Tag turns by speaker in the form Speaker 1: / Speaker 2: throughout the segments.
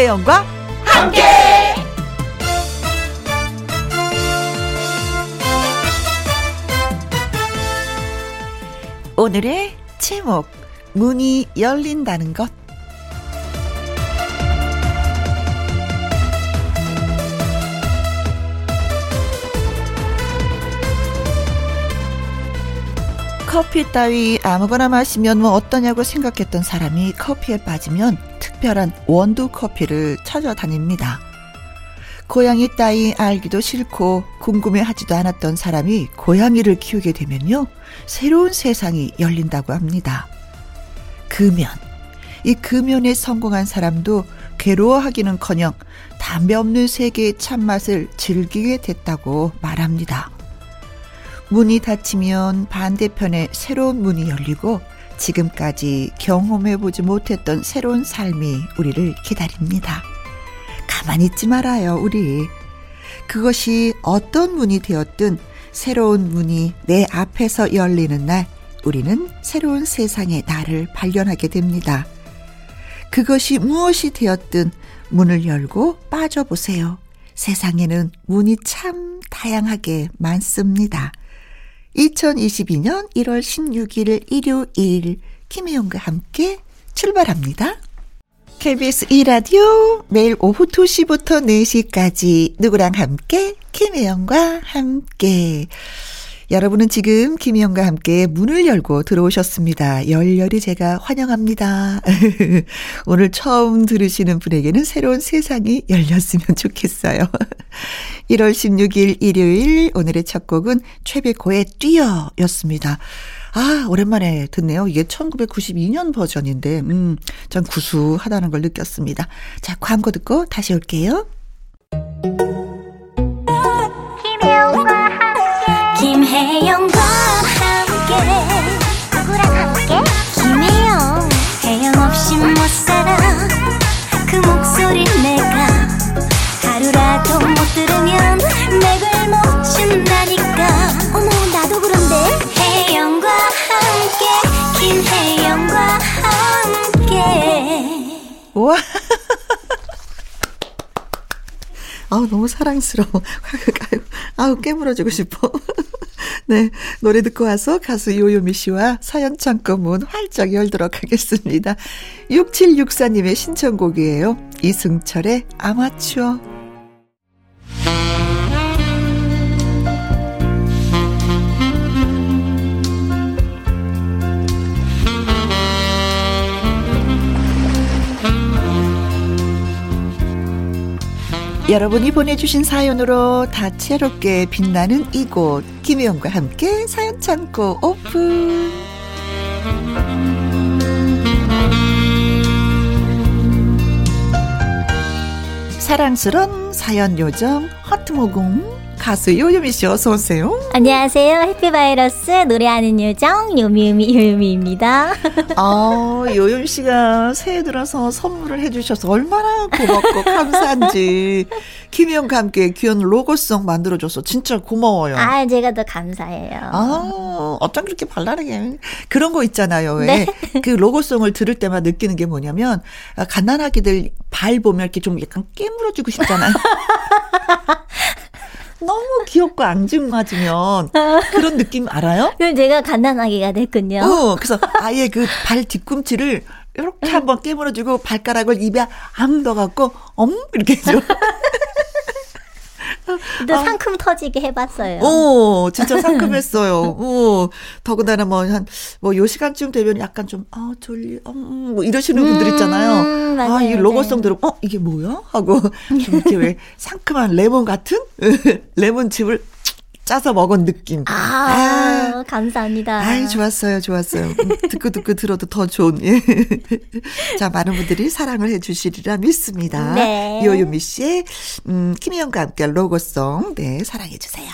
Speaker 1: 김혜영과 함께. 오늘의 제목 문이 열린다는 것 커피 따위 아무거나 마시면 뭐 어떠냐고 생각했던 사람이 커피에 빠지면 특별한 원두 커피를 찾아다닙니다. 고양이 따위 알기도 싫고 궁금해하지도 않았던 사람이 고양이를 키우게 되면요. 새로운 세상이 열린다고 합니다. 금연. 이 금연에 성공한 사람도 괴로워하기는 커녕 담배 없는 세계의 참맛을 즐기게 됐다고 말합니다. 문이 닫히면 반대편에 새로운 문이 열리고 지금까지 경험해보지 못했던 새로운 삶이 우리를 기다립니다. 가만히 있지 말아요, 우리. 그것이 어떤 문이 되었든 새로운 문이 내 앞에서 열리는 날, 우리는 새로운 세상의 나를 발견하게 됩니다. 그것이 무엇이 되었든 문을 열고 빠져보세요. 세상에는 문이 참 다양하게 많습니다. 2022년 1월 16일 일요일 김혜영과 함께 출발합니다. KBS 2라디오 매일 오후 2시부터 4시까지 누구랑 함께 김혜영과 함께 여러분은 지금 김희영과 함께 문을 열고 들어오셨습니다. 열렬히 제가 환영합니다. 오늘 처음 들으시는 분에게는 새로운 세상이 열렸으면 좋겠어요. 1월 16일 일요일 오늘의 첫 곡은 최백호의 뛰어 였습니다. 아, 오랜만에 듣네요. 이게 1992년 버전인데, 음, 전 구수하다는 걸 느꼈습니다. 자, 광고 듣고 다시 올게요.
Speaker 2: 김혜영과 함께. 누구랑 함께? 김혜영. 혜영 없이 못 살아. 그 목소리 내가 하루라도 못 들으면 맥을 못 춘다니까. 어머 나도 그런데. 혜영과 함께. 김혜영과 함께.
Speaker 1: 와. 아우, 너무 사랑스러워. 아우, 깨물어주고 싶어. 네. 노래 듣고 와서 가수 요요미 씨와 사연 창고 문 활짝 열도록 하겠습니다. 6764님의 신청곡이에요. 이승철의 아마추어. 여러분이 보내주신 사연으로 다채롭게 빛나는 이곳 김혜영과 함께 사연 창고 오픈. 사랑스런 사연 요정 허트 모공 가수 요요미 씨 어서 오세요.
Speaker 2: 안녕하세요. 해피바이러스 노래하는 요정 요미요미 요요미입니다.
Speaker 1: 아, 요요미 씨가 새해 들어서 선물을 해주셔서 얼마나 고맙고 감사한지. 김희영과 함께 귀여운 로고송 만들어줘서 진짜 고마워요.
Speaker 2: 아, 제가 더 감사해요.
Speaker 1: 아, 어쩜 그렇게 발랄하게. 그런 거 있잖아요. 왜.
Speaker 2: 네.
Speaker 1: 그 로고송을 들을 때만 느끼는 게 뭐냐면, 아, 갓난아기들 발 보면 이렇게 좀 약간 깨물어주고 싶잖아요. 너무 귀엽고 앙증맞으면 그런 느낌 알아요?
Speaker 2: 그럼 제가 갓난아기가 됐군요.
Speaker 1: 어, 그래서 아예 그 발 뒤꿈치를 이렇게 한번 깨물어주고 발가락을 입에 앙 넣어갖고 엄 이렇게 해줘.
Speaker 2: 또 상큼 터지게 해봤어요.
Speaker 1: 오, 아. 진짜 상큼했어요. 오, 더군다나 뭐, 한, 뭐, 요 시간쯤 되면 약간 좀, 아, 졸리, 음, 뭐, 이러시는 분들 있잖아요.
Speaker 2: 음, 맞아요,
Speaker 1: 아, 이. 로고송 들으면, 어, 이게 뭐야? 하고, 좀 이렇게 왜, 상큼한 레몬 같은? 레몬즙을 짜서 먹은 느낌.
Speaker 2: 아, 감사합니다.
Speaker 1: 아이, 좋았어요, 좋았어요. 음, 듣고 듣고 들어도 더 좋은, 예. 자, 많은 분들이 사랑을 해주시리라 믿습니다.
Speaker 2: 네.
Speaker 1: 요요미 씨의, 음, 김희영과 함께 로고송, 네, 사랑해주세요.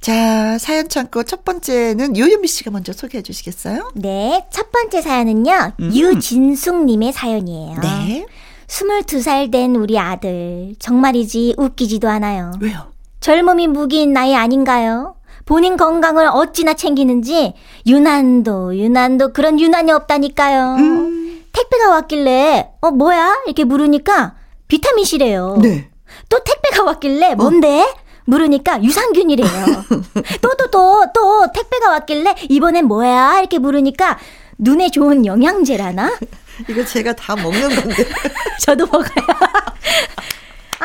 Speaker 1: 자, 사연 창고 첫 번째는 요요미 씨가 먼저 소개해 주시겠어요?
Speaker 2: 네, 첫 번째 사연은요,
Speaker 1: 음.
Speaker 2: 유진숙님의 사연이에요.
Speaker 1: 네.
Speaker 2: 22살 된 우리 아들. 정말이지 웃기지도 않아요.
Speaker 1: 왜요?
Speaker 2: 젊음이 무기인 나이 아닌가요? 본인 건강을 어찌나 챙기는지 유난도 유난도 그런 유난이 없다니까요.
Speaker 1: 음.
Speaker 2: 택배가 왔길래 어 뭐야 이렇게 물으니까 비타민 C래요.
Speaker 1: 네.
Speaker 2: 또 택배가 왔길래 뭔데? 어. 물으니까 유산균이래요. 또 또 또 또 택배가 왔길래 이번엔 뭐야? 이렇게 물으니까 눈에 좋은 영양제라나?
Speaker 1: 이거 제가 다 먹는 건데.
Speaker 2: 저도 먹어요.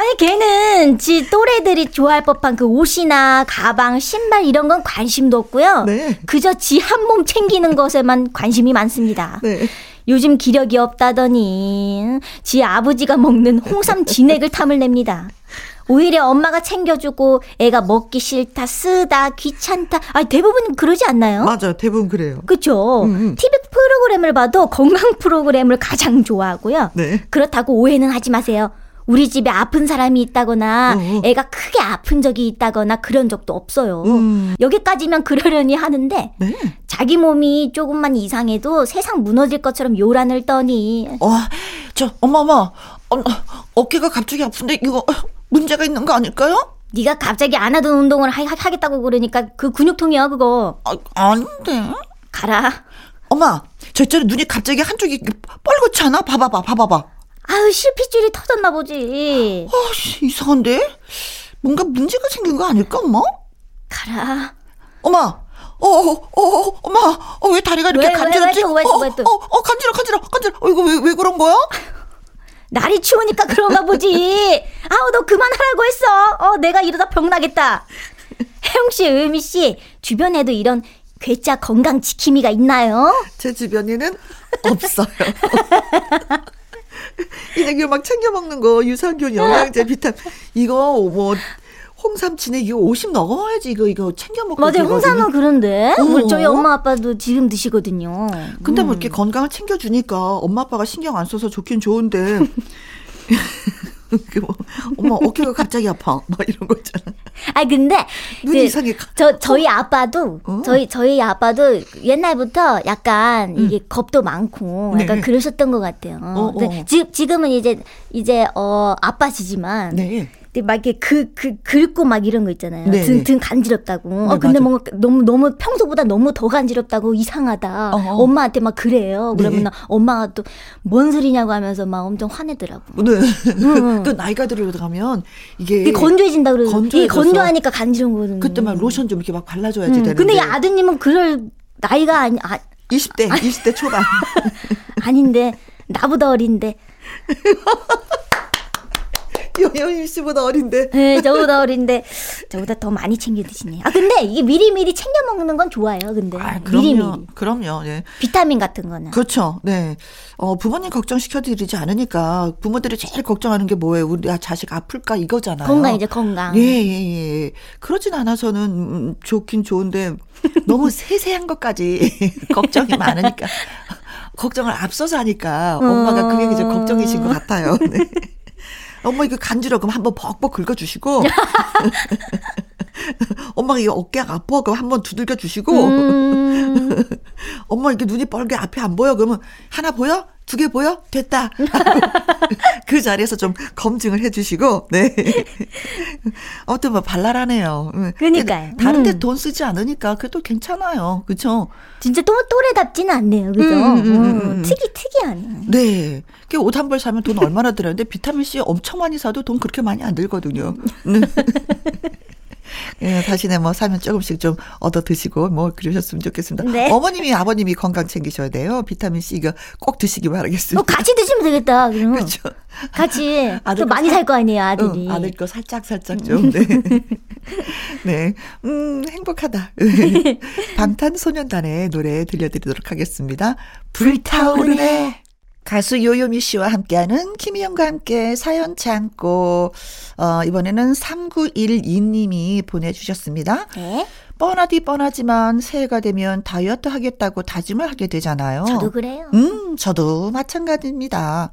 Speaker 2: 아니 걔는 지 또래들이 좋아할 법한 그 옷이나 가방, 신발 이런 건 관심도 없고요. 네. 그저 지 한 몸 챙기는 것에만 관심이 많습니다. 네. 요즘 기력이 없다더니 지 아버지가 먹는 홍삼 진액을 탐을 냅니다. 오히려 엄마가 챙겨주고 애가 먹기 싫다, 쓰다, 귀찮다. 아 대부분 그러지 않나요?
Speaker 1: 맞아요. 대부분 그래요.
Speaker 2: 그렇죠. 음, 음. TV 프로그램을 봐도 건강 프로그램을 가장 좋아하고요. 네. 그렇다고 오해는 하지 마세요. 우리 집에 아픈 사람이 있다거나 어. 애가 크게 아픈 적이 있다거나 그런 적도 없어요. 음. 여기까지면 그러려니 하는데 네. 자기 몸이 조금만 이상해도 세상 무너질 것처럼 요란을 떠니.
Speaker 1: 어, 저 엄마 엄마 어, 어깨가 갑자기 아픈데 이거 문제가 있는 거 아닐까요?
Speaker 2: 네가 갑자기 안 하던 운동을 하, 겠다고 그러니까 그 근육통이야 그거.
Speaker 1: 아, 아닌데.
Speaker 2: 가라.
Speaker 1: 엄마, 저 있잖아 눈이 갑자기 한쪽이 뻘겋지 않아? 봐봐봐, 봐봐봐.
Speaker 2: 아유 실핏줄이 터졌나 보지.
Speaker 1: 아, 이상한데? 뭔가 문제가 생긴 거 아닐까, 엄마?
Speaker 2: 가라.
Speaker 1: 엄마, 어, 어, 어, 어 엄마, 어, 왜 다리가 이렇게 왜, 간지럽지?
Speaker 2: 왜, 왜, 왜, 왜, 왜,
Speaker 1: 어, 어, 어, 간지러, 간지러, 간지러. 어, 이거 왜, 왜 그런 거야?
Speaker 2: 날이 추우니까 그런가 보지. 아우, 너 그만하라고 했어. 어, 내가 이러다 병 나겠다. 혜영 씨, 의미 씨, 주변에도 이런 괴짜 건강 지킴이가 있나요?
Speaker 1: 제 주변에는 없어요. 이제 막 챙겨 먹는 거 유산균, 영양제, 비타민 이거 뭐 홍삼 진액 이거 50 넘어야지 이거 이거 챙겨 먹고
Speaker 2: 맞아요. 홍삼은 그런데 어. 저희 엄마 아빠도 지금 드시거든요.
Speaker 1: 근데 뭐 이렇게 음. 건강을 챙겨 주니까 엄마 아빠가 신경 안 써서 좋긴 좋은데 뭐, 엄마 어깨가 갑자기 아파 막 이런 거 있잖아.
Speaker 2: 아 근데
Speaker 1: 눈이 그, 이상해.
Speaker 2: 저 저희 아빠도 어? 저희 저희 아빠도 옛날부터 약간 음. 이게 겁도 많고 약간 네. 그러셨던 것 같아요. 어, 어. 지, 지금은 이제 이제 어 아빠시지만 네. 막 이렇게 그, 그, 긁고 막 이런 거 있잖아요. 네. 등, 등 간지럽다고. 네, 어, 근데 맞아. 뭔가 너무, 너무 평소보다 너무 더 간지럽다고 이상하다. 어어. 엄마한테 막 그래요. 그러면 네. 엄마가 또 뭔 소리냐고 하면서 막 엄청 화내더라고.
Speaker 1: 네. 응. 또 나이가 들어가면 이게.
Speaker 2: 건조해진다 그러고. 건조하니까 간지러운 거거든요.
Speaker 1: 그때 막 로션 좀 이렇게 막 발라줘야지 응. 되는데.
Speaker 2: 근데 이 아드님은 그럴 나이가 아니, 아.
Speaker 1: 20대, 아, 20대 초반.
Speaker 2: 아닌데, 나보다 어린데.
Speaker 1: 요요임 씨보다 어린데.
Speaker 2: 네, 저보다 어린데 저보다 더 많이 챙겨 드시네요. 아 근데 이게 미리 미리 챙겨 먹는 건 좋아요. 근데 아, 그럼요. 미리 미리.
Speaker 1: 그럼요. 네.
Speaker 2: 비타민 같은 거는.
Speaker 1: 그렇죠. 네. 어, 부모님 걱정 시켜 드리지 않으니까 부모들이 제일 걱정하는 게 뭐예요? 우리 아, 자식 아플까 이거잖아요.
Speaker 2: 건강이죠, 건강.
Speaker 1: 예, 예, 예. 그러진 않아서는 음, 좋긴 좋은데 너무 세세한 것까지 걱정이 많으니까 걱정을 앞서서 하니까 엄마가 그게 이제 걱정이신 것 같아요. 네. 엄마 이거 간지러 그럼 한번 벅벅 긁어주시고 엄마가 이 어깨가 아파? 그럼 한번 두들겨 주시고. 음. 엄마 이게 눈이 뻘게 앞에 안 보여? 그러면 하나 보여? 두 개 보여? 됐다. 그 자리에서 좀 검증을 해 주시고. 네. 아무튼 뭐 발랄하네요.
Speaker 2: 그러니까요.
Speaker 1: 다른데 음. 돈 쓰지 않으니까 그래도 괜찮아요. 그렇죠
Speaker 2: 진짜 또 또래답지는 않네요. 그죠? 음, 음, 음, 음, 음. 특이 특이하네.
Speaker 1: 네. 옷 한 벌 사면 돈 얼마나 들었는데 비타민 C 엄청 많이 사도 돈 그렇게 많이 안 들거든요. 네. 예, 다시는 뭐 사면 조금씩 좀 얻어 드시고 뭐 그러셨으면 좋겠습니다. 네. 어머님이 아버님이 건강 챙기셔야 돼요. 비타민 C 이거 꼭 드시기 바라겠습니다. 어,
Speaker 2: 같이 드시면 되겠다. 그럼. 그렇죠. 같이 또 많이 살 거 아니에요, 아들이.
Speaker 1: 응, 아들 거 살짝 살짝 좀. 네. 네. 음, 행복하다. 방탄소년단의 노래 들려드리도록 하겠습니다. 불타오르네. 가수 요요미 씨와 함께하는 김희영과 함께 사연 참고, 어, 이번에는 3912님이 보내주셨습니다. 네. 뻔하디 뻔하지만 새해가 되면 다이어트 하겠다고 다짐을 하게 되잖아요.
Speaker 2: 저도 그래요.
Speaker 1: 음, 저도 마찬가지입니다.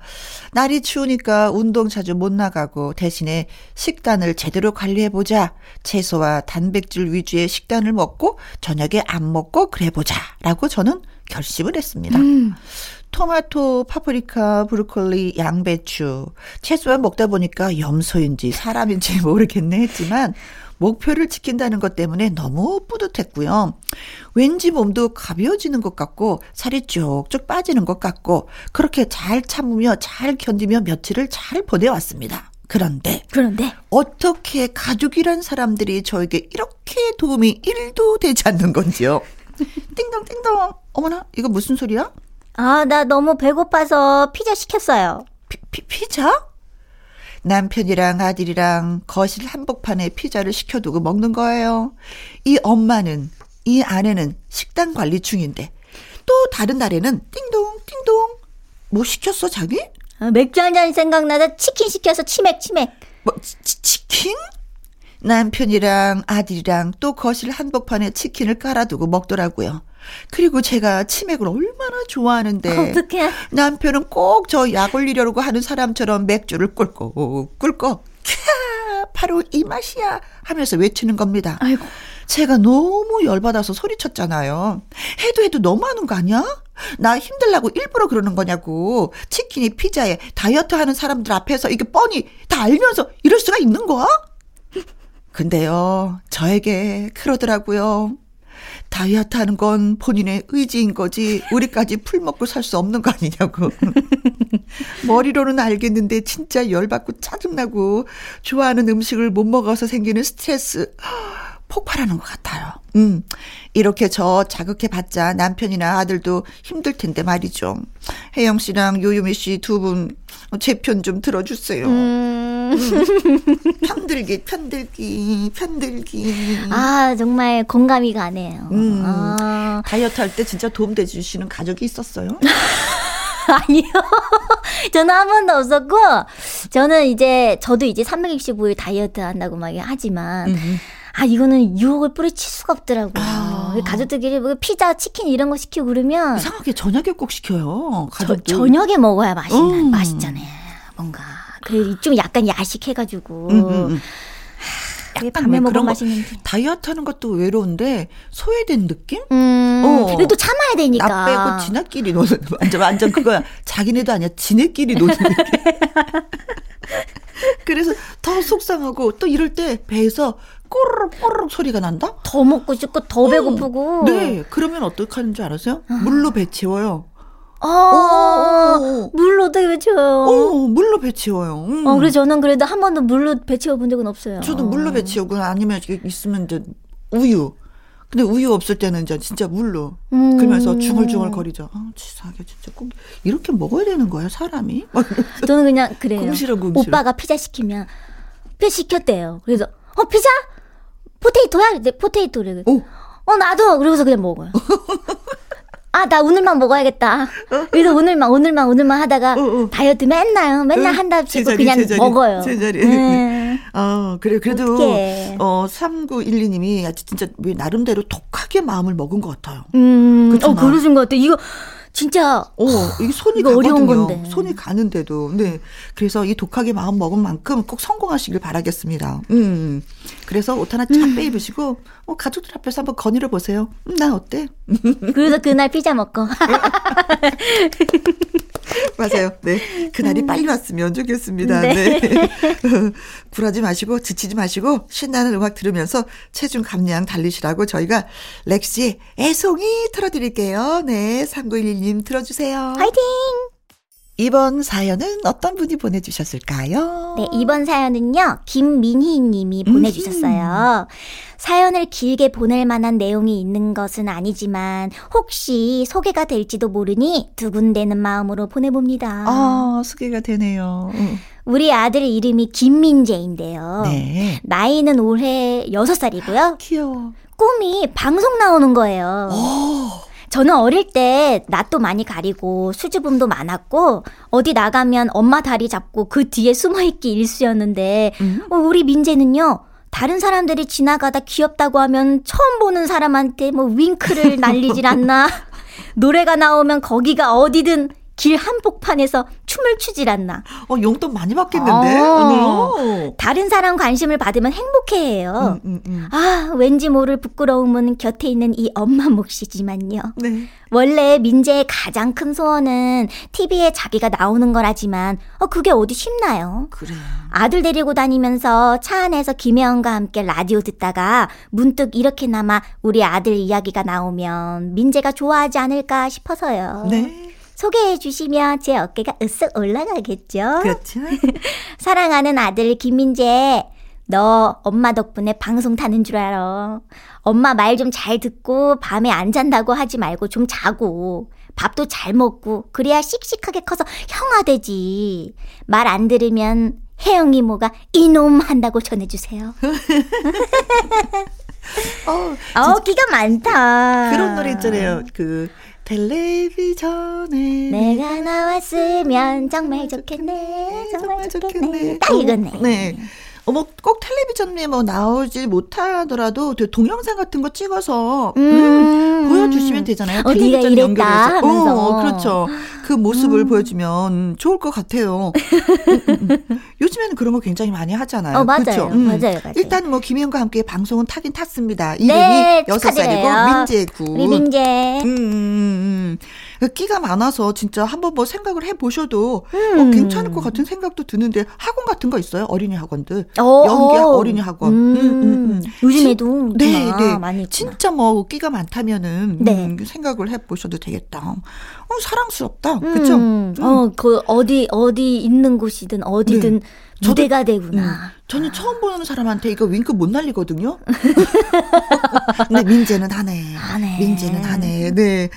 Speaker 1: 날이 추우니까 운동 자주 못 나가고 대신에 식단을 제대로 관리해보자. 채소와 단백질 위주의 식단을 먹고 저녁에 안 먹고 그래보자. 라고 저는 결심을 했습니다. 음. 토마토, 파프리카, 브로콜리, 양배추. 채소만 먹다 보니까 염소인지 사람인지 모르겠네 했지만 목표를 지킨다는 것 때문에 너무 뿌듯했고요. 왠지 몸도 가벼워지는 것 같고 살이 쭉쭉 빠지는 것 같고 그렇게 잘 참으며 잘 견디며 며칠을 잘 보내왔습니다. 그런데
Speaker 2: 그런데
Speaker 1: 어떻게 가족이란 사람들이 저에게 이렇게 도움이 1도 되지 않는 건지요. 띵동 띵동. 어머나 이거 무슨 소리야?
Speaker 2: 아, 나 너무 배고파서 피자 시켰어요.
Speaker 1: 피, 피, 피자? 남편이랑 아들이랑 거실 한복판에 피자를 시켜두고 먹는 거예요. 이 엄마는, 이 아내는 식당 관리 중인데, 또 다른 날에는 띵동, 띵동. 뭐 시켰어, 자기?
Speaker 2: 아, 맥주 한 잔 생각나다 치킨 시켜서 치맥, 치맥.
Speaker 1: 뭐, 치, 치킨? 남편이랑 아들이랑 또 거실 한복판에 치킨을 깔아두고 먹더라고요. 그리고 제가 치맥을 얼마나 좋아하는데
Speaker 2: 어떡해.
Speaker 1: 남편은 꼭 저 약 올리려고 하는 사람처럼 맥주를 꿀꺽 꿀꺽 캬 바로 이 맛이야 하면서 외치는 겁니다.
Speaker 2: 아이고.
Speaker 1: 제가 너무 열받아서 소리쳤잖아요. 해도 해도 너무하는 거 아니야? 나 힘들라고 일부러 그러는 거냐고. 치킨이 피자에 다이어트 하는 사람들 앞에서 이게 뻔히 다 알면서 이럴 수가 있는 거야? 근데요, 저에게 그러더라고요. 다이어트 하는 건 본인의 의지인 거지, 우리까지 풀 먹고 살 수 없는 거 아니냐고. 머리로는 알겠는데, 진짜 열받고 짜증나고, 좋아하는 음식을 못 먹어서 생기는 스트레스. 폭발하는 것 같아요. 음, 이렇게 저 자극해봤자 남편이나 아들도 힘들 텐데 말이죠. 혜영 씨랑 요유미 씨 두 분 제 편 좀 들어주세요. 음. 음. 편들기, 편들기, 편들기.
Speaker 2: 아, 정말 공감이 가네요. 음.
Speaker 1: 아. 다이어트 할 때 진짜 도움 돼 주시는 가족이 있었어요?
Speaker 2: 아니요. 저는 한 번도 없었고, 저는 이제, 저도 이제 365일 다이어트 한다고 막 하지만, 음. 아 이거는 유혹을 뿌리칠 수가 없더라고요. 아. 가족들끼리 뭐 피자, 치킨 이런 거 시키고 그러면
Speaker 1: 이상하게 저녁에 꼭 시켜요. 가족들.
Speaker 2: 저, 저녁에 먹어야 맛있는 음. 맛있잖아요. 뭔가 그래 좀 약간 야식해가지고. 음, 음, 음. 밤에 먹으면 맛있는
Speaker 1: 다이어트 하는 것도 외로운데 소외된 느낌?
Speaker 2: 음, 어. 그래도 참아야 되니까.
Speaker 1: 나 빼고 지네끼리 노는 완전 완전 그거야. 자기네도 아니야. 지네끼리 노는 느낌. 그래서 더 속상하고 또 이럴 때 배에서 꼬르륵 꼬르륵 소리가 난다?
Speaker 2: 더 먹고 싶고 더 어, 배고프고.
Speaker 1: 네. 그러면 어떻게 하는 줄 알아세요? 아. 물로 배 채워요.
Speaker 2: 아, 오, 물로 어떻게 배 채워요?
Speaker 1: 어, 물로 배 채워요.
Speaker 2: 음. 어, 그래 저는 그래도 한 번도 물로 배 채워 본 적은 없어요.
Speaker 1: 저도 물로 배 채우고 아니면 있으면 이제 우유. 근데 우유 없을 때는 이제 진짜 물로 음. 그러면서 중얼중얼 거리죠. 아, 치사하게 진짜 꼭 이렇게 먹어야 되는 거야 사람이?
Speaker 2: 저는 그냥 그래요. 궁시렁 궁시렁. 오빠가 피자 시키면 피자 시켰대요. 그래서 어 피자? 포테이토야? 이제 포테이토를. 오. 어, 나도! 그러고서 그냥 먹어요. 아, 나 오늘만 먹어야겠다. 그래서 오늘만, 오늘만, 오늘만 하다가 어, 어. 다이어트 맨날, 맨날 한다 싶고 그냥 제자리, 먹어요.
Speaker 1: 제자리. 네. 어, 그래, 그래도, 어떡해. 어, 3912님이 진짜 나름대로 독하게 마음을 먹은 것 같아요.
Speaker 2: 음, 그쵸, 어, 그러신 것 같아요. 이거, 진짜
Speaker 1: 어 이게 손이 이거 가거든요. 어려운 건데. 손이 가는데도 네 그래서 이 독하게 마음 먹은 만큼 꼭 성공하시길 바라겠습니다. 음 그래서 옷 하나 쫙 음. 빼입으시고 어, 가족들 앞에서 한번 건의를 보세요. 음, 나 어때?
Speaker 2: 그래서 그날 피자 먹고.
Speaker 1: 맞아요. 네. 그날이 음. 빨리 왔으면 좋겠습니다. 네. 네. 굴하지 마시고, 지치지 마시고, 신나는 음악 들으면서 체중 감량 달리시라고 저희가 렉시의 애송이 틀어드릴게요. 네. 3911님 들어주세요.
Speaker 2: 화이팅!
Speaker 1: 이번 사연은 어떤 분이 보내주셨을까요?
Speaker 2: 네, 이번 사연은요, 김민희 님이 보내주셨어요. 음. 사연을 길게 보낼 만한 내용이 있는 것은 아니지만, 혹시 소개가 될지도 모르니 두근대는 마음으로 보내봅니다.
Speaker 1: 아, 소개가 되네요.
Speaker 2: 우리 아들 이름이 김민재인데요. 네. 나이는 올해 6살이고요.
Speaker 1: 귀여워.
Speaker 2: 꿈이 방송 나오는 거예요. 오. 저는 어릴 때 낯도 많이 가리고 수줍음도 많았고 어디 나가면 엄마 다리 잡고 그 뒤에 숨어있기 일쑤였는데 음? 어, 우리 민재는요 다른 사람들이 지나가다 귀엽다고 하면 처음 보는 사람한테 뭐 윙크를 날리질 않나 노래가 나오면 거기가 어디든 길 한복판에서 춤 춤을 추질 않나.
Speaker 1: 어, 용돈 많이 받겠는데? 어.
Speaker 2: 다른 사람 관심을 받으면 행복해해요. 음, 음, 음. 아, 왠지 모를 부끄러움은 곁에 있는 이 엄마 몫이지만요. 네. 원래 민재의 가장 큰 소원은 TV에 자기가 나오는 거라지만, 어, 그게 어디 쉽나요?
Speaker 1: 그래.
Speaker 2: 아들 데리고 다니면서 차 안에서 김혜원과 함께 라디오 듣다가 문득 이렇게나마 우리 아들 이야기가 나오면 민재가 좋아하지 않을까 싶어서요.
Speaker 1: 네.
Speaker 2: 소개해 주시면 제 어깨가 으쓱 올라가겠죠?
Speaker 1: 그렇죠.
Speaker 2: 사랑하는 아들 김민재. 너 엄마 덕분에 방송 타는 줄 알아. 엄마 말 좀 잘 듣고 밤에 안 잔다고 하지 말고 좀 자고 밥도 잘 먹고 그래야 씩씩하게 커서 형아 되지. 말 안 들으면 혜영 이모가 이놈 한다고 전해주세요. 어, 어 기가 많다.
Speaker 1: 그런 노래 있잖아요. 그 텔레비전에
Speaker 2: 내가 나왔으면 정말 좋겠네. 정말, 정말 좋겠네. 좋겠네. 딱 이거네.
Speaker 1: 네. 어머 꼭 텔레비전에 뭐 나오지 못하더라도 동영상 같은 거 찍어서 음, 음, 보여주시면 되잖아요.
Speaker 2: 어, 텔레비전 연결해서. 어,
Speaker 1: 그렇죠. 그 모습을 음. 보여주면 좋을 것 같아요. 음, 음, 요즘에는 그런 거 굉장히 많이 하잖아요.
Speaker 2: 어, 맞아요. 그렇죠? 맞아요. 맞아요.
Speaker 1: 일단 뭐 김혜영과 함께 방송은 타긴 탔습니다. 이름이 네, 6살이고 민재구.
Speaker 2: 우리 민재.
Speaker 1: 음, 끼가 많아서 진짜 한번 뭐 생각을 해 보셔도 어, 음. 괜찮을 것 같은 생각도 드는데 학원 같은 거 있어요? 어린이 학원들. 어, 연기 어. 어린이 학원. 음. 음, 음, 음.
Speaker 2: 요즘에도
Speaker 1: 네, 네. 많이 있구나. 진짜 뭐 끼가 많다면은 네. 생각을 해 보셔도 되겠다. 어, 사랑스럽다. 그렇죠?
Speaker 2: 어, 그 어디 어디 있는 곳이든 어디든 네. 무대가 되구나. 음,
Speaker 1: 저는 처음 보는 사람한테 이거 윙크 못 날리거든요. 근데 민재는 하네.
Speaker 2: 하네.
Speaker 1: 민재는 하네. 네.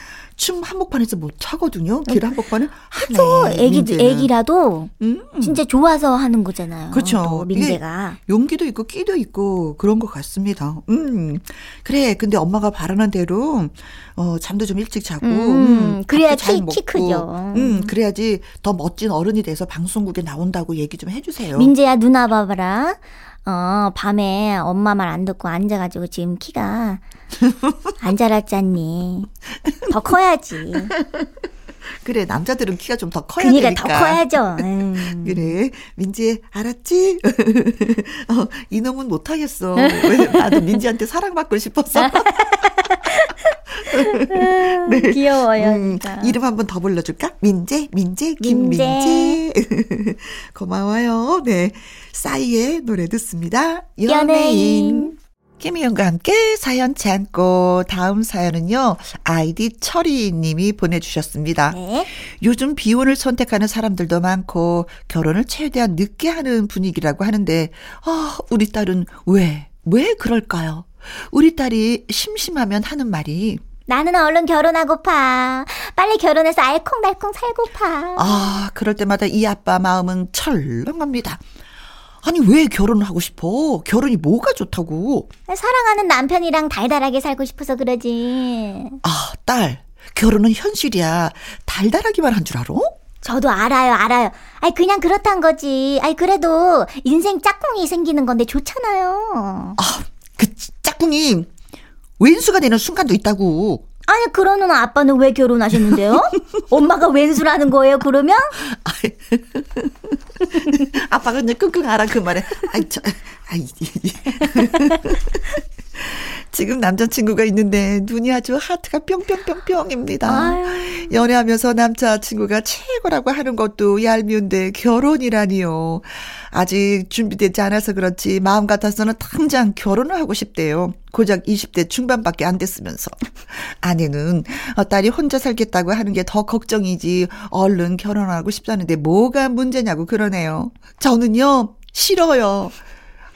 Speaker 1: 춤 한복판에서 못 차거든요. 길 한복판은
Speaker 2: 하도 애기 애기라도 음. 진짜 좋아서 하는 거잖아요.
Speaker 1: 그렇죠.
Speaker 2: 민재가
Speaker 1: 용기도 있고 끼도 있고 그런 것 같습니다. 음 그래. 근데 엄마가 바라는 대로 어 잠도 좀 일찍 자고 음,
Speaker 2: 음 그래야 키, 키 크죠.
Speaker 1: 음 그래야지 더 멋진 어른이 돼서 방송국에 나온다고 얘기 좀 해주세요.
Speaker 2: 민재야 누나 봐봐라. 어, 밤에 엄마 말 안 듣고 앉아가지고 지금 키가 안 자랐잖니. 더 커야지.
Speaker 1: 그래 남자들은 키가 좀 더 커야 그러니까 되니까.
Speaker 2: 더 커야죠. 음.
Speaker 1: 그래 민지 알았지? 어, 이놈은 못하겠어. 나도 민지한테 사랑받고 싶어서.
Speaker 2: 네. 귀여워요. 음,
Speaker 1: 이름 한번 더 불러줄까? 민재, 민재, 김민재. 고마워요. 네. 싸이의 노래 듣습니다. 연예인. 연예인. 김희영과 함께 사연 참고 다음 사연은요. 아이디 철이님이 보내주셨습니다. 네. 요즘 비혼을 선택하는 사람들도 많고 결혼을 최대한 늦게 하는 분위기라고 하는데 아, 우리 딸은 왜, 왜 그럴까요? 우리 딸이 심심하면 하는 말이
Speaker 2: 나는 얼른 결혼하고파. 빨리 결혼해서 알콩달콩 살고파.
Speaker 1: 아, 그럴 때마다 이 아빠 마음은 철렁합니다. 아니 왜 결혼을 하고 싶어? 결혼이 뭐가 좋다고?
Speaker 2: 사랑하는 남편이랑 달달하게 살고 싶어서 그러지.
Speaker 1: 아, 딸. 결혼은 현실이야. 달달하기만 한 줄 알아?
Speaker 2: 저도 알아요, 알아요. 아이, 그냥 그렇단 거지. 아이, 그래도 인생 짝꿍이 생기는 건데 좋잖아요.
Speaker 1: 아, 그 짝꿍이 왼수가 되는 순간도 있다고.
Speaker 2: 아니 그러는 아빠는 왜 결혼하셨는데요? 엄마가 왼수라는 거예요 그러면?
Speaker 1: 아빠가 그냥 끙끙 알아 그 말에. 아이 저, 아이. 지금 남자친구가 있는데 눈이 아주 하트가 뿅뿅뿅뿅입니다. 아유. 연애하면서 남자친구가 최고라고 하는 것도 얄미운데 결혼이라니요. 아직 준비되지 않아서 그렇지 마음 같아서는 당장 결혼을 하고 싶대요. 고작 20대 중반밖에 안 됐으면서. 아내는 어, 딸이 혼자 살겠다고 하는 게 더 걱정이지 얼른 결혼하고 싶다는데 뭐가 문제냐고 그러네요. 저는요 싫어요.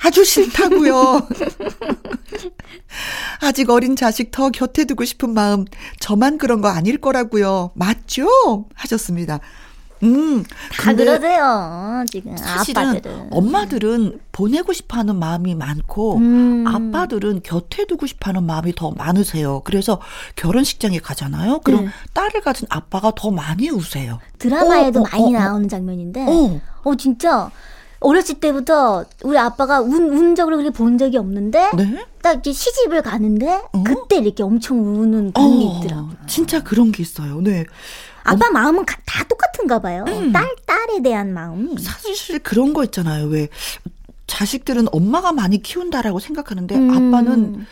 Speaker 1: 아주 싫다고요. 아직 어린 자식 더 곁에 두고 싶은 마음 저만 그런 거 아닐 거라고요. 맞죠? 하셨습니다. 음,
Speaker 2: 다 그러세요. 지금 사실은 아빠들은.
Speaker 1: 엄마들은 보내고 싶어하는 마음이 많고 음. 아빠들은 곁에 두고 싶어하는 마음이 더 많으세요. 그래서 결혼식장에 가잖아요. 그럼 네. 딸을 가진 아빠가 더 많이 우세요.
Speaker 2: 드라마에도 어, 어, 많이 어, 어. 나오는 장면인데, 어, 어 진짜 어렸을 때부터 우리 아빠가 운, 운 적을 그렇게 본 적이 없는데 네? 딱 이제 시집을 가는데 어? 그때 이렇게 엄청 우는 그런 게 어, 있더라고요.
Speaker 1: 진짜 그런 게 있어요. 네.
Speaker 2: 아빠 어. 마음은 다 똑같은가 봐요. 음. 딸, 딸에 대한 마음이.
Speaker 1: 사실 그런 거 있잖아요. 왜 자식들은 엄마가 많이 키운다라고 생각하는데 음. 아빠는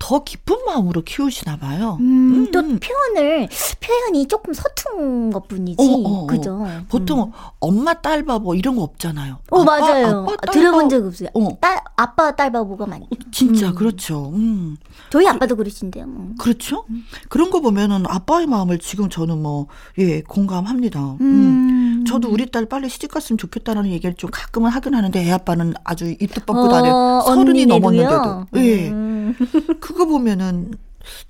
Speaker 1: 더 깊은 마음으로 키우시나 봐요.
Speaker 2: 음, 음, 또 음. 표현을 표현이 조금 서툰 것뿐이지. 어, 어, 어. 그죠?
Speaker 1: 보통 음. 엄마 딸 바보 이런 거 없잖아요.
Speaker 2: 어 아빠, 맞아요. 아빠, 들어본 적 없어요. 어. 딸 아빠 딸 바보가 많죠.
Speaker 1: 진짜 음. 그렇죠. 음.
Speaker 2: 저희 아빠도 그 러신데요. 뭐.
Speaker 1: 그렇죠. 그런 거 보면은 아빠의 마음을 지금 저는 뭐 예 공감합니다. 음. 저도 우리 딸 빨리 시집 갔으면 좋겠다라는 얘기를 좀 가끔은 하긴 하는데 애 아빠는 아주 입도 뻗고 다녀 어, 서른이 넘었는데도. 예. 그거 보면은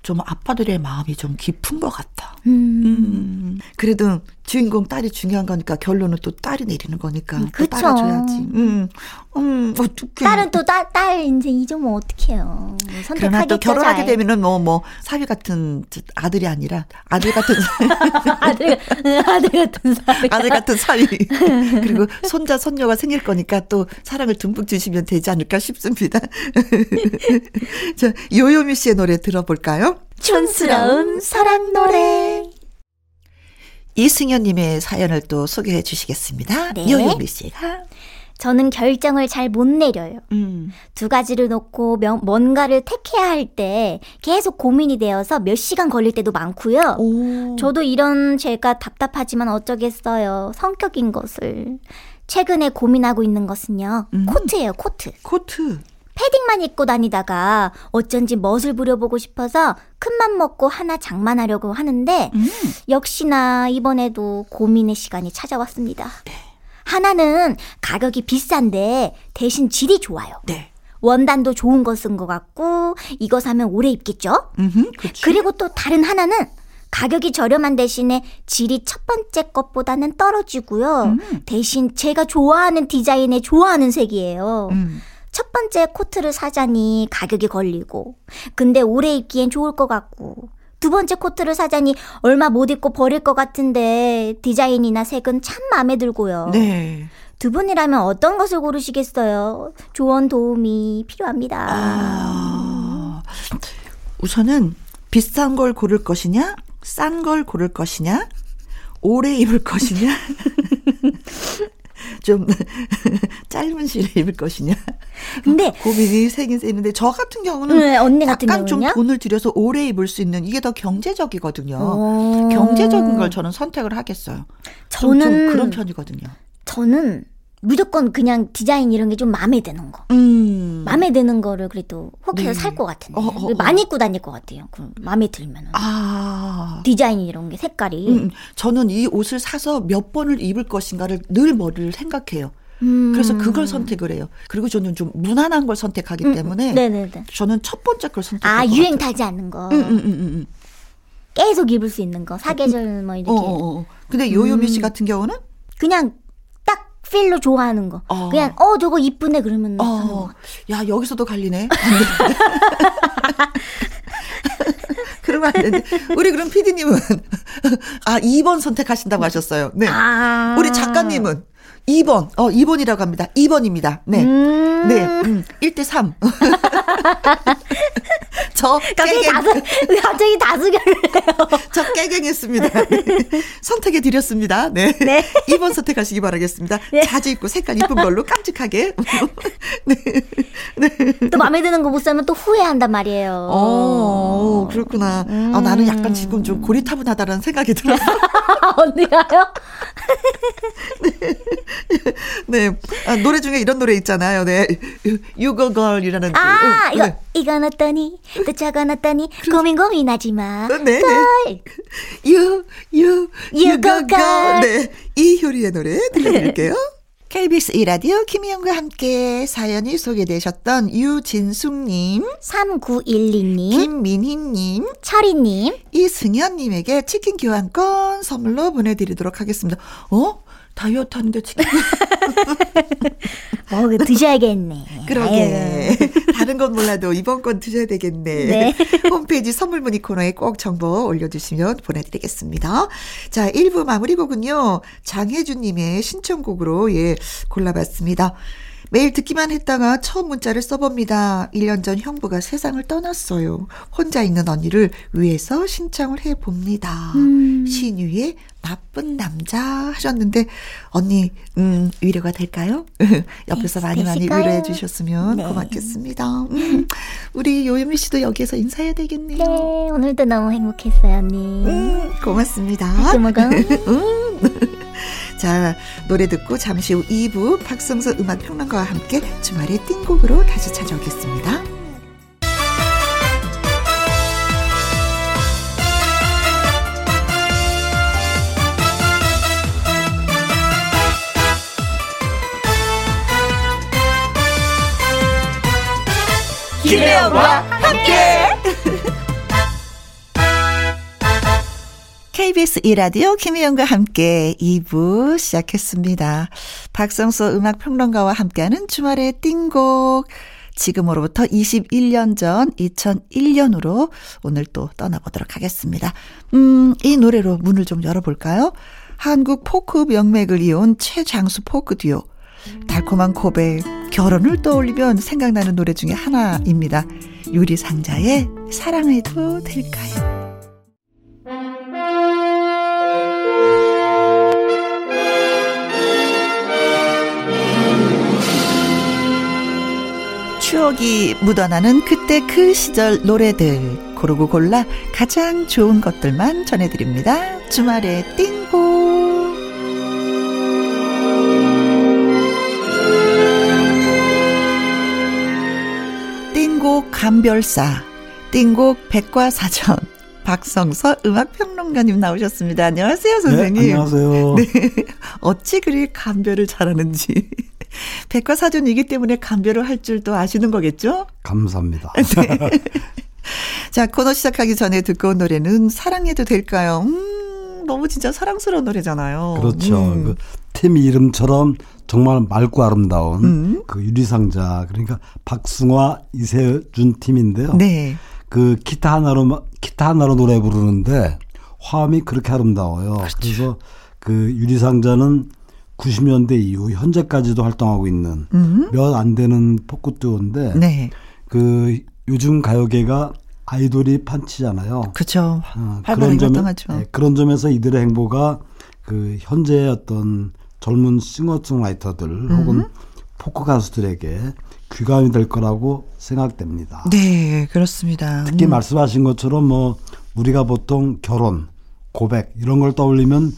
Speaker 1: 좀 아빠들의 마음이 좀 깊은 것 같다. 음. 음. 그래도 주인공 딸이 중요한 거니까 결론은 또 딸이 내리는 거니까 음, 또 따라줘야지. 음, 음,
Speaker 2: 어떡해. 딸은 또 딸, 딸 인생이죠, 뭐, 어떡해요.
Speaker 1: 그러나 또 결혼하게 잘. 되면은 뭐, 뭐, 사위 같은 아들이 아니라 아들 같은
Speaker 2: 아들, 아들 같은 사위.
Speaker 1: 아들 같은 사위. 그리고 손자, 손녀가 생길 거니까 또 사랑을 듬뿍 주시면 되지 않을까 싶습니다. 자, 요요미 씨의 노래 들어볼까요?
Speaker 2: 촌스러운 사랑 노래.
Speaker 1: 이승현님의 사연을 또 소개해 주시겠습니다. 네. 요요미 씨가.
Speaker 2: 저는 결정을 잘 못 내려요. 음. 두 가지를 놓고 명, 뭔가를 택해야 할 때 계속 고민이 되어서 몇 시간 걸릴 때도 많고요. 오. 저도 이런 제가 답답하지만 어쩌겠어요. 성격인 것을. 최근에 고민하고 있는 것은요. 음. 코트예요, 코트.
Speaker 1: 코트.
Speaker 2: 패딩만 입고 다니다가 어쩐지 멋을 부려보고 싶어서 큰맘 먹고 하나 장만하려고 하는데 음. 역시나 이번에도 고민의 시간이 찾아왔습니다. 네. 하나는 가격이 비싼데 대신 질이 좋아요. 네. 원단도 좋은 거 쓴 것 같고 이거 사면 오래 입겠죠? 음흠, 그리고 또 다른 하나는 가격이 저렴한 대신에 질이 첫 번째 것보다는 떨어지고요. 음. 대신 제가 좋아하는 디자인에 좋아하는 색이에요. 음. 첫 번째 코트를 사자니 가격이 걸리고, 근데 오래 입기엔 좋을 것 같고, 두 번째 코트를 사자니 얼마 못 입고 버릴 것 같은데 디자인이나 색은 참 마음에 들고요. 네. 두 분이라면 어떤 것을 고르시겠어요? 조언 도움이 필요합니다. 아,
Speaker 1: 우선은 비싼 걸 고를 것이냐, 싼 걸 고를 것이냐, 오래 입을 것이냐. 좀 짧은 시를 입을 것이냐. 근데 고민이 생긴 세는데 저 같은 경우는 네, 언니 같은 약간 경우는요? 좀 돈을 들여서 오래 입을 수 있는 이게 더 경제적이거든요. 오. 경제적인 걸 저는 선택을 하겠어요. 저는 좀, 좀 그런 편이거든요.
Speaker 2: 저는 무조건 그냥 디자인 이런 게 좀 마음에 드는 거. 음. 마음에 드는 거를 그래도 혹해서 네. 살것 같은데. 어, 어, 어. 많이 입고 다닐 것 같아요. 그 마음에 들면은. 아. 디자인 이런 게 색깔이. 음, 음,
Speaker 1: 저는 이 옷을 사서 몇 번을 입을 것인가를 늘 머리를 생각해요. 음. 그래서 그걸 선택을 해요. 그리고 저는 좀 무난한 걸 선택하기 음, 음. 때문에 네네네. 저는 첫 번째 걸 선택해요.
Speaker 2: 아 유행 타지 않는 거. 음, 계속 입을 수 있는 거. 사계절 뭐 이렇게. 어, 어, 어.
Speaker 1: 근데 요요미 씨 같은 경우는
Speaker 2: 그냥 필로 좋아하는 거. 어. 그냥 어 저거 이쁘네 그러면 어.
Speaker 1: 야 여기서도 갈리네. 그러면 안 되는데. 우리 그럼 PD님은 아 2번 선택하신다고 하셨어요. 네. 아. 우리 작가님은 2번. 어, 2번이라고 합니다. 2번입니다. 네. 음. 네. 음, 1대 3. 저
Speaker 2: 갑자기 깨갱. 다수 갑자기 다수결해요.
Speaker 1: 저 깨갱했습니다. 선택해 드렸습니다. 네. 네. 2번 선택하시기 바라겠습니다. 네. 자주 입고 색깔 이쁜 걸로 깜찍하게.
Speaker 2: 네. 네. 또 마음에 드는 거 못 사면 또 후회한단 말이에요.
Speaker 1: 어, 그렇구나. 음. 아, 나는 약간 지금 좀 고리타분하다는 생각이 들어요.
Speaker 2: 언니가요?
Speaker 1: 네. 네. 아, 노래 중에 이런 노래 있잖아요. 네. 유거걸이라는.
Speaker 2: 아, 그, 이거, 네. 이건 어떠니? 또 어떠니? 그, 고민 고민하지 마.
Speaker 1: 네, 네. 유, 유, 유거걸. 네. 이효리의 노래 들려드릴게요. KBS 이라디오 김희영과 함께 사연이 소개되셨던 유진숙님,
Speaker 2: 3912님,
Speaker 1: 김민희님,
Speaker 2: 철희님,
Speaker 1: 이승현님에게 치킨 교환권 선물로 보내드리도록 하겠습니다. 어? 다이어트 하는데 치킨.
Speaker 2: 어, 드셔야겠네.
Speaker 1: 그러게. 다른 건 몰라도 이번 건 드셔야 되겠네. 네. 홈페이지 선물 문의 코너에 꼭 정보 올려주시면 보내드리겠습니다. 자, 1부 마무리 곡은요. 장혜준 님의 신청곡으로 예, 골라봤습니다. 매일 듣기만 했다가 처음 문자를 써봅니다. 1년 전 형부가 세상을 떠났어요. 혼자 있는 언니를 위해서 신청을 해봅니다. 음. 신유의 나쁜 남자 하셨는데 언니 음 위로가 될까요? 옆에서 네, 많이 많이 위로해 주셨으면 네. 고맙겠습니다. 음, 우리 요유미 씨도 여기에서 인사해야 되겠네요. 네,
Speaker 2: 오늘도 너무 행복했어요, 언니. 음,
Speaker 1: 고맙습니다. 먹어. 음. 자, 노래 듣고 잠시 후 2부 박성수 음악평론가와 함께 주말의 띵곡으로 다시 찾아오겠습니다. 김혜영과 함께 KBS 이라디오 김희영과 함께 2부 시작했습니다. 박성수 음악평론가와 함께하는 주말의 띵곡. 지금으로부터 21년 전 2001년으로 오늘 또 떠나보도록 하겠습니다. 음, 이 노래로 문을 좀 열어볼까요? 한국 포크 명맥을 이은 최장수 포크 듀오. 달콤한 고백, 결혼을 떠올리면 생각나는 노래 중에 하나입니다. 유리상자의 사랑해도 될까요? 추억이 묻어나는 그때 그 시절 노래들 고르고 골라 가장 좋은 것들만 전해드립니다. 주말의 띵곡 띵곡 감별사 띵곡 백과사전 박성서 음악평론가님 나오셨습니다. 안녕하세요, 선생님.
Speaker 3: 네, 안녕하세요. 네.
Speaker 1: 어찌 그리 감별을 잘하는지. 백과사전이기 때문에 감별을 할 줄도 아시는 거겠죠?
Speaker 3: 감사합니다. 네.
Speaker 1: 자, 코너 시작하기 전에 듣고 온 노래는 사랑해도 될까요? 음, 너무 진짜 사랑스러운 노래잖아요.
Speaker 3: 그렇죠. 음. 그팀 이름처럼 정말 맑고 아름다운 음. 그 유리상자 그러니까 박승화 이세준 팀인데요. 네. 그 기타 하나로 기타 하나로 노래 부르는데 화음이 그렇게 아름다워요. 그렇죠. 그래서 그 유리상자는 90년대 이후 현재까지도 활동하고 있는 음. 몇안 되는 포크 듀오인데 네. 그 요즘 가요계가 아이돌이 판치잖아요.
Speaker 1: 그렇죠. 어, 그런 점 네,
Speaker 3: 그런 점에서 이들의 행보가 그 현재의 어떤 젊은 싱어송라이터들 음. 혹은 포크 가수들에게 귀감이 될 거라고 생각됩니다.
Speaker 1: 네, 그렇습니다.
Speaker 3: 특히 음. 말씀하신 것처럼 뭐 우리가 보통 결혼, 고백 이런 걸 떠올리면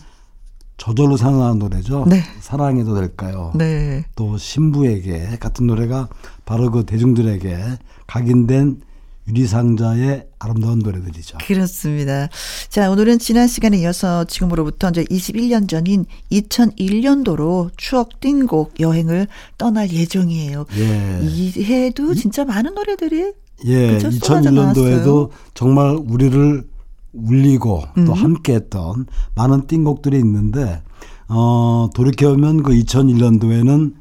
Speaker 3: 저절로 생각나는 노래죠. 네. 사랑해도 될까요? 네. 또 신부에게 같은 노래가 바로 그 대중들에게 각인된 유리상자의 아름다운 노래들이죠.
Speaker 1: 그렇습니다. 자, 오늘은 지난 시간에 이어서 지금으로부터 이제 21년 전인 2001년도로 추억 띵곡 여행을 떠날 예정이에요. 예. 이 해도 진짜 많은 노래들이
Speaker 3: 예, 2001년도에도 정말 우리를 울리고 또 음. 함께 했던 많은 띵곡들이 있는데 어 돌이켜보면 그 2001년도에는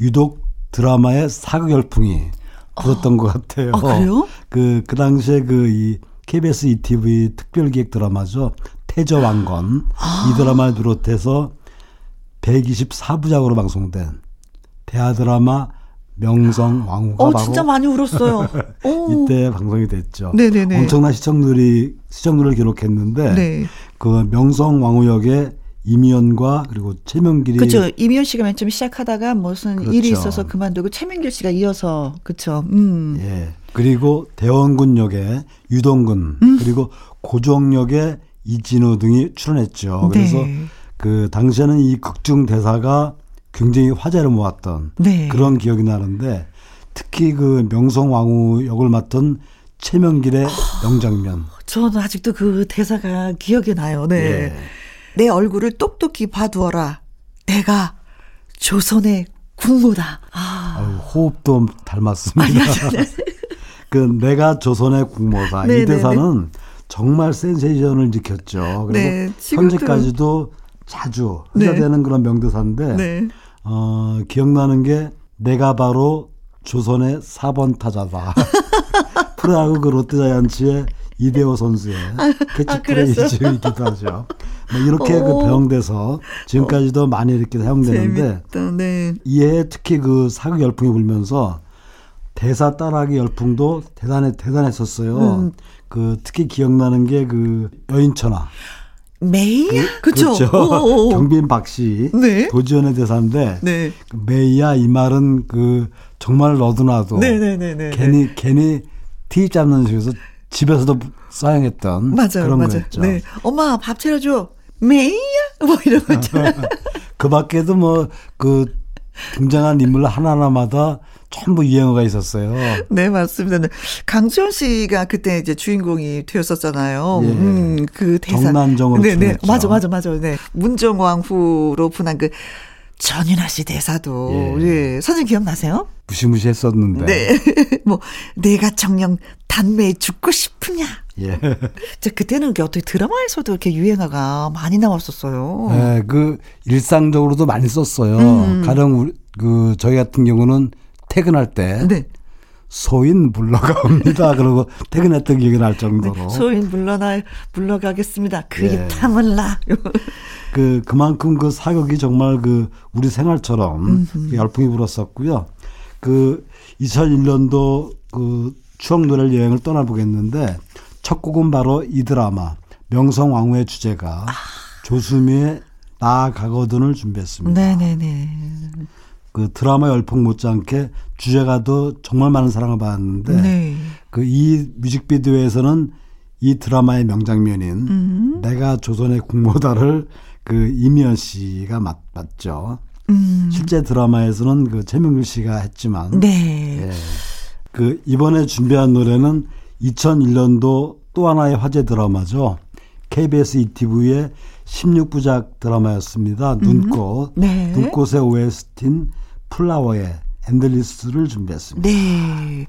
Speaker 3: 유독 드라마의 사극 열풍이 불었던 어. 것 같아요.
Speaker 1: 아, 그래요?
Speaker 3: 그, 그 당시에 그 이 KBS ETV 특별기획 드라마죠. 태저왕건. 아. 이 드라마를 비롯해서 124부작으로 방송된 대하 드라마 명성 왕후가
Speaker 1: 어, 바로 진짜 많이 울었어요.
Speaker 3: 이때 방송이 됐죠. 네네네. 엄청난 시청률이 시청률을 기록했는데 네. 그 명성 왕후 역에 이미연과 그리고 최명길이
Speaker 1: 그렇죠. 이미연 씨가 맨 처음 시작하다가 무슨 그렇죠. 일이 있어서 그만두고 최명길 씨가 이어서 그렇죠. 음.
Speaker 3: 예. 그리고 대원군 역에 유동근 음. 그리고 고종 역에 이진우 등이 출연했죠. 그래서 네. 그 당시에는 이 극중 대사가 굉장히 화제를 모았던 네. 그런 기억이 나는데 특히 그 명성왕후 역을 맡은 최명길의 명장면.
Speaker 1: 저는 아직도 그 대사가 기억이 나요. 네. 예. 내 얼굴을 똑똑히 봐두어라. 내가 조선의 국모다. 아.
Speaker 3: 아유, 호흡도 닮았습니다. 그 내가 조선의 국모다. 네, 이 네, 대사는 네. 정말 센세이션을 지켰죠. 그리고 네, 현재까지도 자주 회자되는 네. 그런 명대사인데 네. 어, 기억나는 게 내가 바로 조선의 4번 타자다. 프로야구 그 롯데자이언츠의 이대호 선수의 아, 캐치프레이즈이기도 아, 하죠. 뭐 이렇게 오. 그 배영돼서 지금까지도 오. 많이 이렇게 사용되는데 네. 이에 특히 그 사극 열풍이 불면서 대사 따라하기 열풍도 대단해 대단했었어요. 음. 그 특히 기억나는 게 그 여인천하.
Speaker 1: 메이야? 그, 그쵸?
Speaker 3: 그렇죠. 경빈 박씨 네. 도지연의 대사인데 네. 그 메이야 이 말은 그 정말 너도나도 네네네네. 네, 네, 괜히 괜히 티 잡는 식에서 집에서도 사용했던 맞아요, 그런 맞아요. 거였죠. 네.
Speaker 1: 엄마 밥 차려줘. 메이야? 뭐 이런 거 있잖아요.
Speaker 3: 그 밖에도 뭐 그 등장한 인물 하나하나마다 전부 유행어가 있었어요.
Speaker 1: 네, 맞습니다. 네. 강수현 씨가 그때 이제 주인공이 되었었잖아요. 예. 음, 그 대사.
Speaker 3: 정난정으로 네, 네.
Speaker 1: 맞아, 맞아, 맞아. 네. 문정왕 후로 분한 그 전윤아 씨 대사도 예. 예. 선생님 기억나세요?
Speaker 3: 무시무시했었는데.
Speaker 1: 네. 뭐 내가 정녕 단매에 죽고 싶으냐. 예. 저 그때는 어떻게 드라마에서도 이렇게 유행어가 많이 나왔었어요.
Speaker 3: 네, 그 일상적으로도 많이 썼어요. 음. 가령 우리, 그 저희 같은 경우는 퇴근할 때 네. 소인 물러가옵니다. 그러고 퇴근했던 기억이 날 정도로. 네,
Speaker 1: 소인 물러나 물러가겠습니다. 그입 예. 탐을라.
Speaker 3: 그 그만큼 그 사극이 정말 그 우리 생활처럼 그 열풍이 불었었고요. 그 2001년도 그 추억 노래를 여행을 떠나보겠는데 첫 곡은 바로 이 드라마 명성왕후의 주제가 아. 조수미의 나 가거든을 준비했습니다. 네네네. 그 드라마 열풍 못지않게 주제가도 정말 많은 사랑을 받았는데 네. 그이 뮤직비디오에서는 이 드라마의 명장면인 음. 내가 조선의 국모다를 그 이미연 씨가 맞, 맞죠. 음. 실제 드라마에서는 그 최명길 씨가 했지만 네. 예. 그 이번에 준비한 노래는 2001년도 또 하나의 화제 드라마죠. KBS 2TV의 16부작 드라마였습니다. 음. 눈꽃. 네. 눈꽃의 OST인 플라워의 Endless를 준비했습니다.
Speaker 1: 네.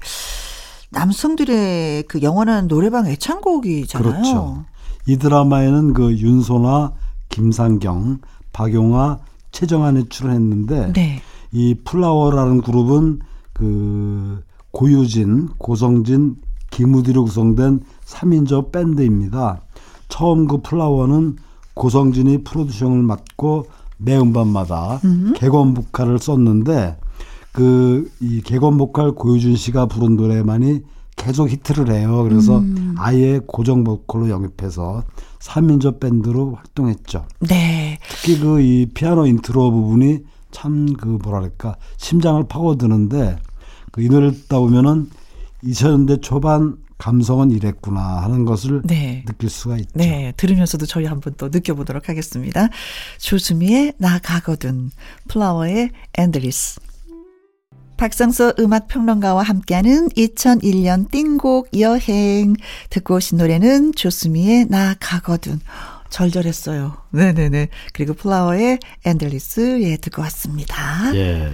Speaker 1: 남성들의 그 영원한 노래방 애창곡이잖아요.
Speaker 3: 그렇죠. 이 드라마에는 그 윤손하 김상경, 박용화, 최정한이 출연했는데 네. 이 플라워라는 그룹은 그 고유진, 고성진, 김우디로 구성된 3인조 밴드입니다. 처음 그 플라워는 고성진이 프로듀싱을 맡고 매 음반마다 음. 객원 보컬을 썼는데 그 이 객원 보컬 고유진 씨가 부른 노래만이 계속 히트를 해요. 그래서 음. 아예 고정 보컬로 영입해서 3인조 밴드로 활동했죠. 네. 특히 그 이 피아노 인트로 부분이 참 그 뭐랄까 심장을 파고드는데 그 이 노래를 듣다 보면은 2000년대 초반 감성은 이랬구나 하는 것을 네. 느낄 수가 있죠.
Speaker 1: 네, 들으면서도 저희 한번 또 느껴보도록 하겠습니다. 조수미의 나 가거든, 플라워의 Endless. 박성서 음악 평론가와 함께하는 2001년 띵곡 여행 듣고 오신 노래는 조수미의 나 가거든. 절절했어요. 네네네. 그리고 플라워의 Endless 예 듣고 왔습니다.
Speaker 3: 예.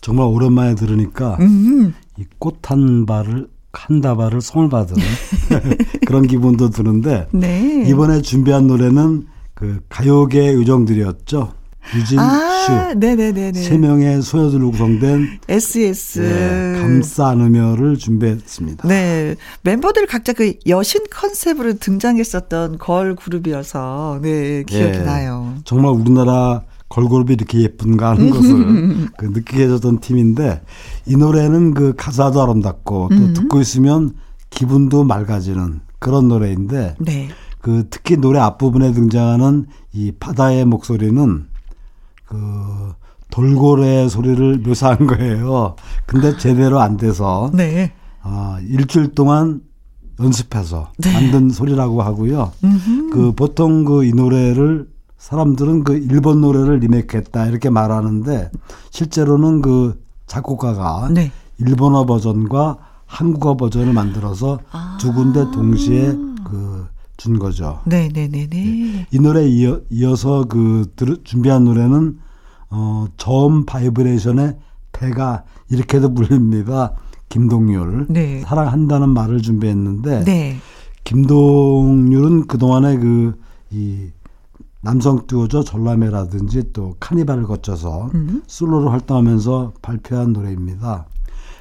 Speaker 3: 정말 오랜만에 들으니까 음. 이꽃 한 발을 한 다발을 선물 받은 그런 기분도 드는데 네. 이번에 준비한 노래는 그 가요계 요정들이었죠. 유진 바다, 슈. 네네네네. 세 명의 소녀들로 구성된
Speaker 1: SES. 네,
Speaker 3: 감싸 안으며를 준비했습니다.
Speaker 1: 네. 멤버들 각자 그 여신 컨셉으로 등장했었던 걸 그룹이어서, 네, 기억이 네, 나요.
Speaker 3: 정말 우리나라 걸그룹이 이렇게 예쁜가 하는 것을 그 느끼게 해줬던 팀인데, 이 노래는 그 가사도 아름답고, 또 음. 듣고 있으면 기분도 맑아지는 그런 노래인데, 네. 그 특히 노래 앞부분에 등장하는 이 바다의 목소리는 그 돌고래 소리를 묘사한 거예요. 근데 아. 제대로 안 돼서 네. 어, 일주일 동안 연습해서 네. 만든 소리라고 하고요. 음흠. 그 보통 그 이 노래를 사람들은 그 일본 노래를 리메이크했다 이렇게 말하는데 실제로는 그 작곡가가 네. 일본어 버전과 한국어 버전을 만들어서 아. 두 군데 동시에 그 준 거죠.
Speaker 1: 네네네네. 네.
Speaker 3: 이 노래 이어, 이어서 그 들, 준비한 노래는 어, 저음 바이브레이션의 대가 이렇게도 불립니다. 김동률. 네. 사랑한다는 말을 준비했는데 네. 김동률은 그 동안에 그 이 남성 듀오죠 전람회라든지 또 카니발을 거쳐서 음. 솔로로 활동하면서 발표한 노래입니다.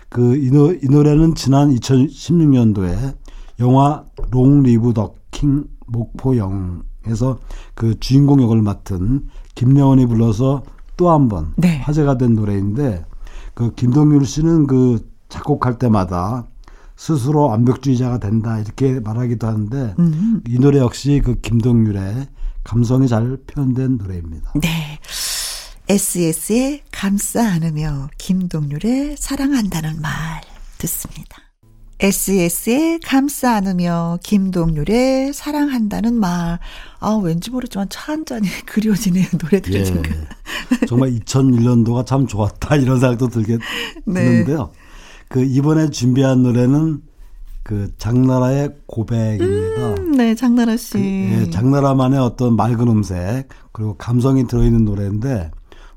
Speaker 3: 그이 노래는 지난 2016년도에 영화 Long Live the King 목포 영웅에서 그 주인공 역을 맡은 김래원이 불러서 또 한번 네. 화제가 된 노래인데 그 김동률 씨는 그 작곡할 때마다 스스로 완벽주의자가 된다 이렇게 말하기도 하는데 음. 이 노래 역시 그 김동률의 감성이 잘 표현된 노래입니다.
Speaker 1: 네. SES의 감싸 안으며 김동률의 사랑한다는 말 듣습니다. SES의 감싸 안으며 김동률의 사랑한다는 말. 아, 왠지 모르지만 차 한 잔이 그리워지네요, 노래 들으니까.
Speaker 3: 예. 정말 2001년도가 참 좋았다, 이런 생각도 들게 네. 드는데요. 그 이번에 준비한 노래는 그 장나라의 고백입니다.
Speaker 1: 음, 네, 장나라 씨. 그,
Speaker 3: 예, 장나라만의 어떤 맑은 음색, 그리고 감성이 들어있는 노래인데,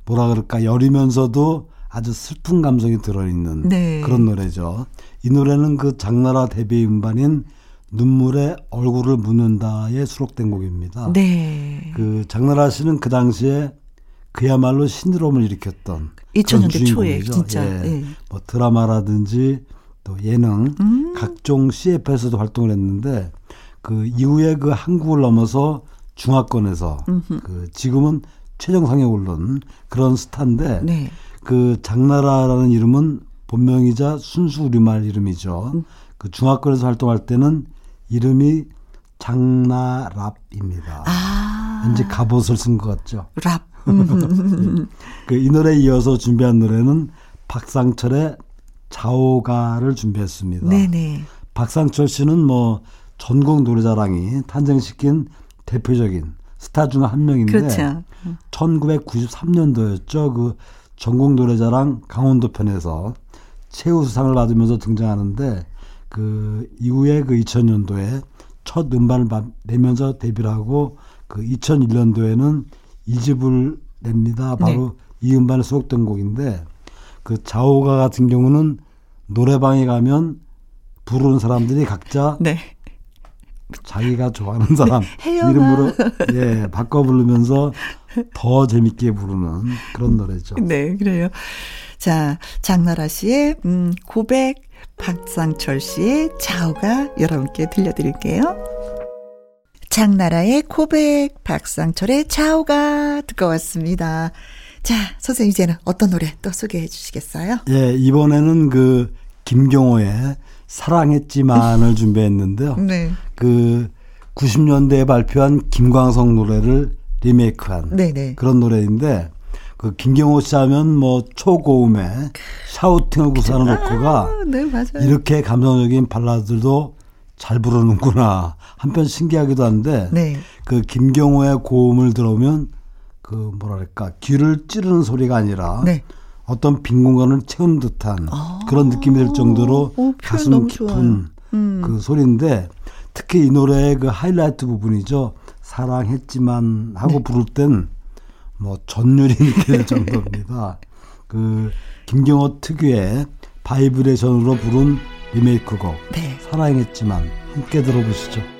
Speaker 3: 뭐라 그럴까, 여리면서도 아주 슬픈 감성이 들어있는 네. 그런 노래죠. 이 노래는 그 장나라 데뷔 음반인 눈물에 얼굴을 묻는다에 수록된 곡입니다. 네. 그 장나라 씨는 그 당시에 그야말로 신드롬을 일으켰던
Speaker 1: 2000년대 초에 진짜 예. 예.
Speaker 3: 뭐 드라마라든지 또 예능 음. 각종 CF에서도 활동을 했는데 그 이후에 그 한국을 넘어서 중화권에서 음흠. 그 지금은 최정상에 오른 그런 스타인데 네. 그 장나라라는 이름은 본명이자 순수 우리말 이름이죠. 음. 그 중학교에서 활동할 때는 이름이 장나랍입니다. 아. 왠지 갑옷을 쓴 것 같죠.
Speaker 1: 랍.
Speaker 3: 그 이 노래에 이어서 준비한 노래는 박상철의 자오가를 준비했습니다. 네네. 박상철 씨는 뭐 전국 노래자랑이 탄생시킨 대표적인 스타 중 한 명인데 그렇죠. 1993년도였죠. 그 전국 노래자랑 강원도 편에서 최우수상을 받으면서 등장하는데 그 이후에 그 2000년도에 첫 음반을 내면서 데뷔를 하고 그 2001년도에는 이집을 냅니다. 바로 네. 이 음반에 수록된 곡인데 그 자오가 같은 경우는 노래방에 가면 부르는 사람들이 각자 네. 자기가 좋아하는 사람 이름으로 예 바꿔 부르면서 더 재밌게 부르는 그런 노래죠.
Speaker 1: 네, 그래요. 자, 장나라 씨의 음, 고백, 박상철 씨의 자오가 여러분께 들려드릴게요. 장나라의 고백, 박상철의 자오가 듣고 왔습니다. 자, 선생님 이제는 어떤 노래 또 소개해 주시겠어요?
Speaker 3: 예, 이번에는 그 김경호의 사랑했지만을 준비했는데요. 네. 그 90년대에 발표한 김광석 노래를 리메이크한 네네. 그런 노래인데 그 김경호 씨 하면 뭐 초고음에 샤우팅을 구사하는 로코가 아, 네, 이렇게 감성적인 발라드도 잘 부르는구나 한편 신기하기도 한데 네. 그 김경호의 고음을 들어 보면 그 뭐랄까 귀를 찌르는 소리가 아니라 네. 어떤 빈 공간을 채운 듯한 아~ 그런 느낌이 들 정도로 오, 가슴 깊은 음. 그 소리인데 특히 이 노래의 그 하이라이트 부분이죠. 사랑했지만 하고 네. 부를 땐 뭐 전율이 느껴질 정도입니다. 그 김경호 특유의 바이브레이션으로 부른 리메이크곡 네. 사랑했지만 함께 들어보시죠.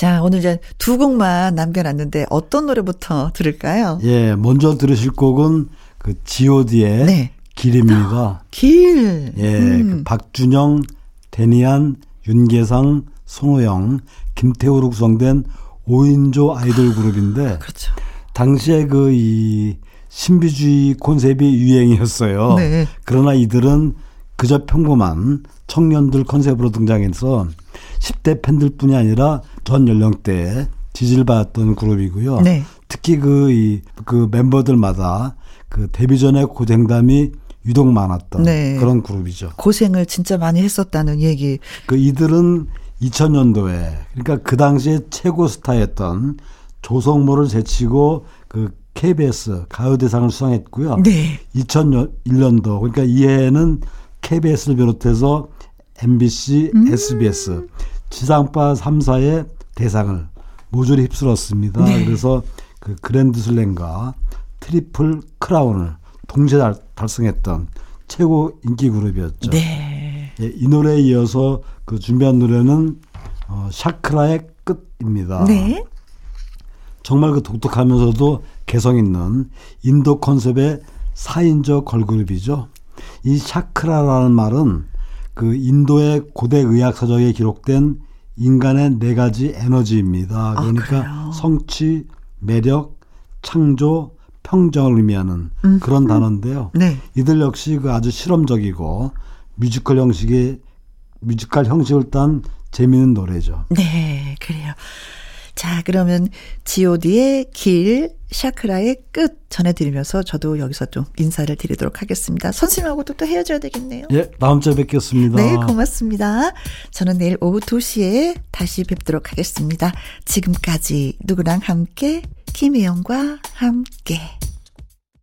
Speaker 1: 자, 오늘 이제 두 곡만 남겨놨는데 어떤 노래부터 들을까요?
Speaker 3: 예, 먼저 들으실 곡은 그 G.O.D의 네. 길입니다.
Speaker 1: 길.
Speaker 3: 예, 음. 그 박준영, 데니안, 윤계상, 송호영, 김태우로 구성된 5인조 아이돌 그룹인데 그렇죠. 당시에 그 이 신비주의 콘셉트이 유행이었어요. 네. 그러나 이들은 그저 평범한 청년들 컨셉으로 등장해서 10대 팬들뿐이 아니라 전 연령대에 지지를 받았던 그룹이고요. 네. 특히 그, 이, 그 멤버들마다 그 데뷔 전에 고생담이 유독 많았던 네. 그런 그룹이죠.
Speaker 1: 고생을 진짜 많이 했었다는 얘기.
Speaker 3: 그 이들은 2000년도에 그러니까 그 당시에 최고 스타였던 조성모를 제치고 그 KBS 가요대상을 수상했고요. 네. 2001년도 그러니까 이해는 KBS를 비롯해서 MBC, 음. SBS 지상파 3사의 대상을 모조리 휩쓸었습니다. 네. 그래서 그 그랜드 슬램과 트리플 크라운을 동시에 달, 달성했던 최고 인기 그룹이었죠. 네. 예, 이 노래에 이어서 그 준비한 노래는 어, 샤크라의 끝입니다. 네. 정말 그 독특하면서도 개성 있는 인도 컨셉의 4인조 걸그룹이죠. 이 샤크라라는 말은 그 인도의 고대 의학 서적에 기록된 인간의 네 가지 에너지입니다. 아, 그러니까 아, 성취, 매력, 창조, 평정을 의미하는 음. 그런 단어인데요. 네. 이들 역시 그 아주 실험적이고 뮤지컬 형식의 뮤지컬 형식을 딴 재미있는 노래죠.
Speaker 1: 네, 그래요. 자, 그러면 god의 길, 샤크라의 끝 전해드리면서 저도 여기서 좀 인사를 드리도록 하겠습니다. 선생님하고도 또 헤어져야 되겠네요.
Speaker 3: 예, 다음 주에 뵙겠습니다.
Speaker 1: 네, 고맙습니다. 저는 내일 오후 2시에 다시 뵙도록 하겠습니다. 지금까지 누구랑 함께, 김혜영과 함께.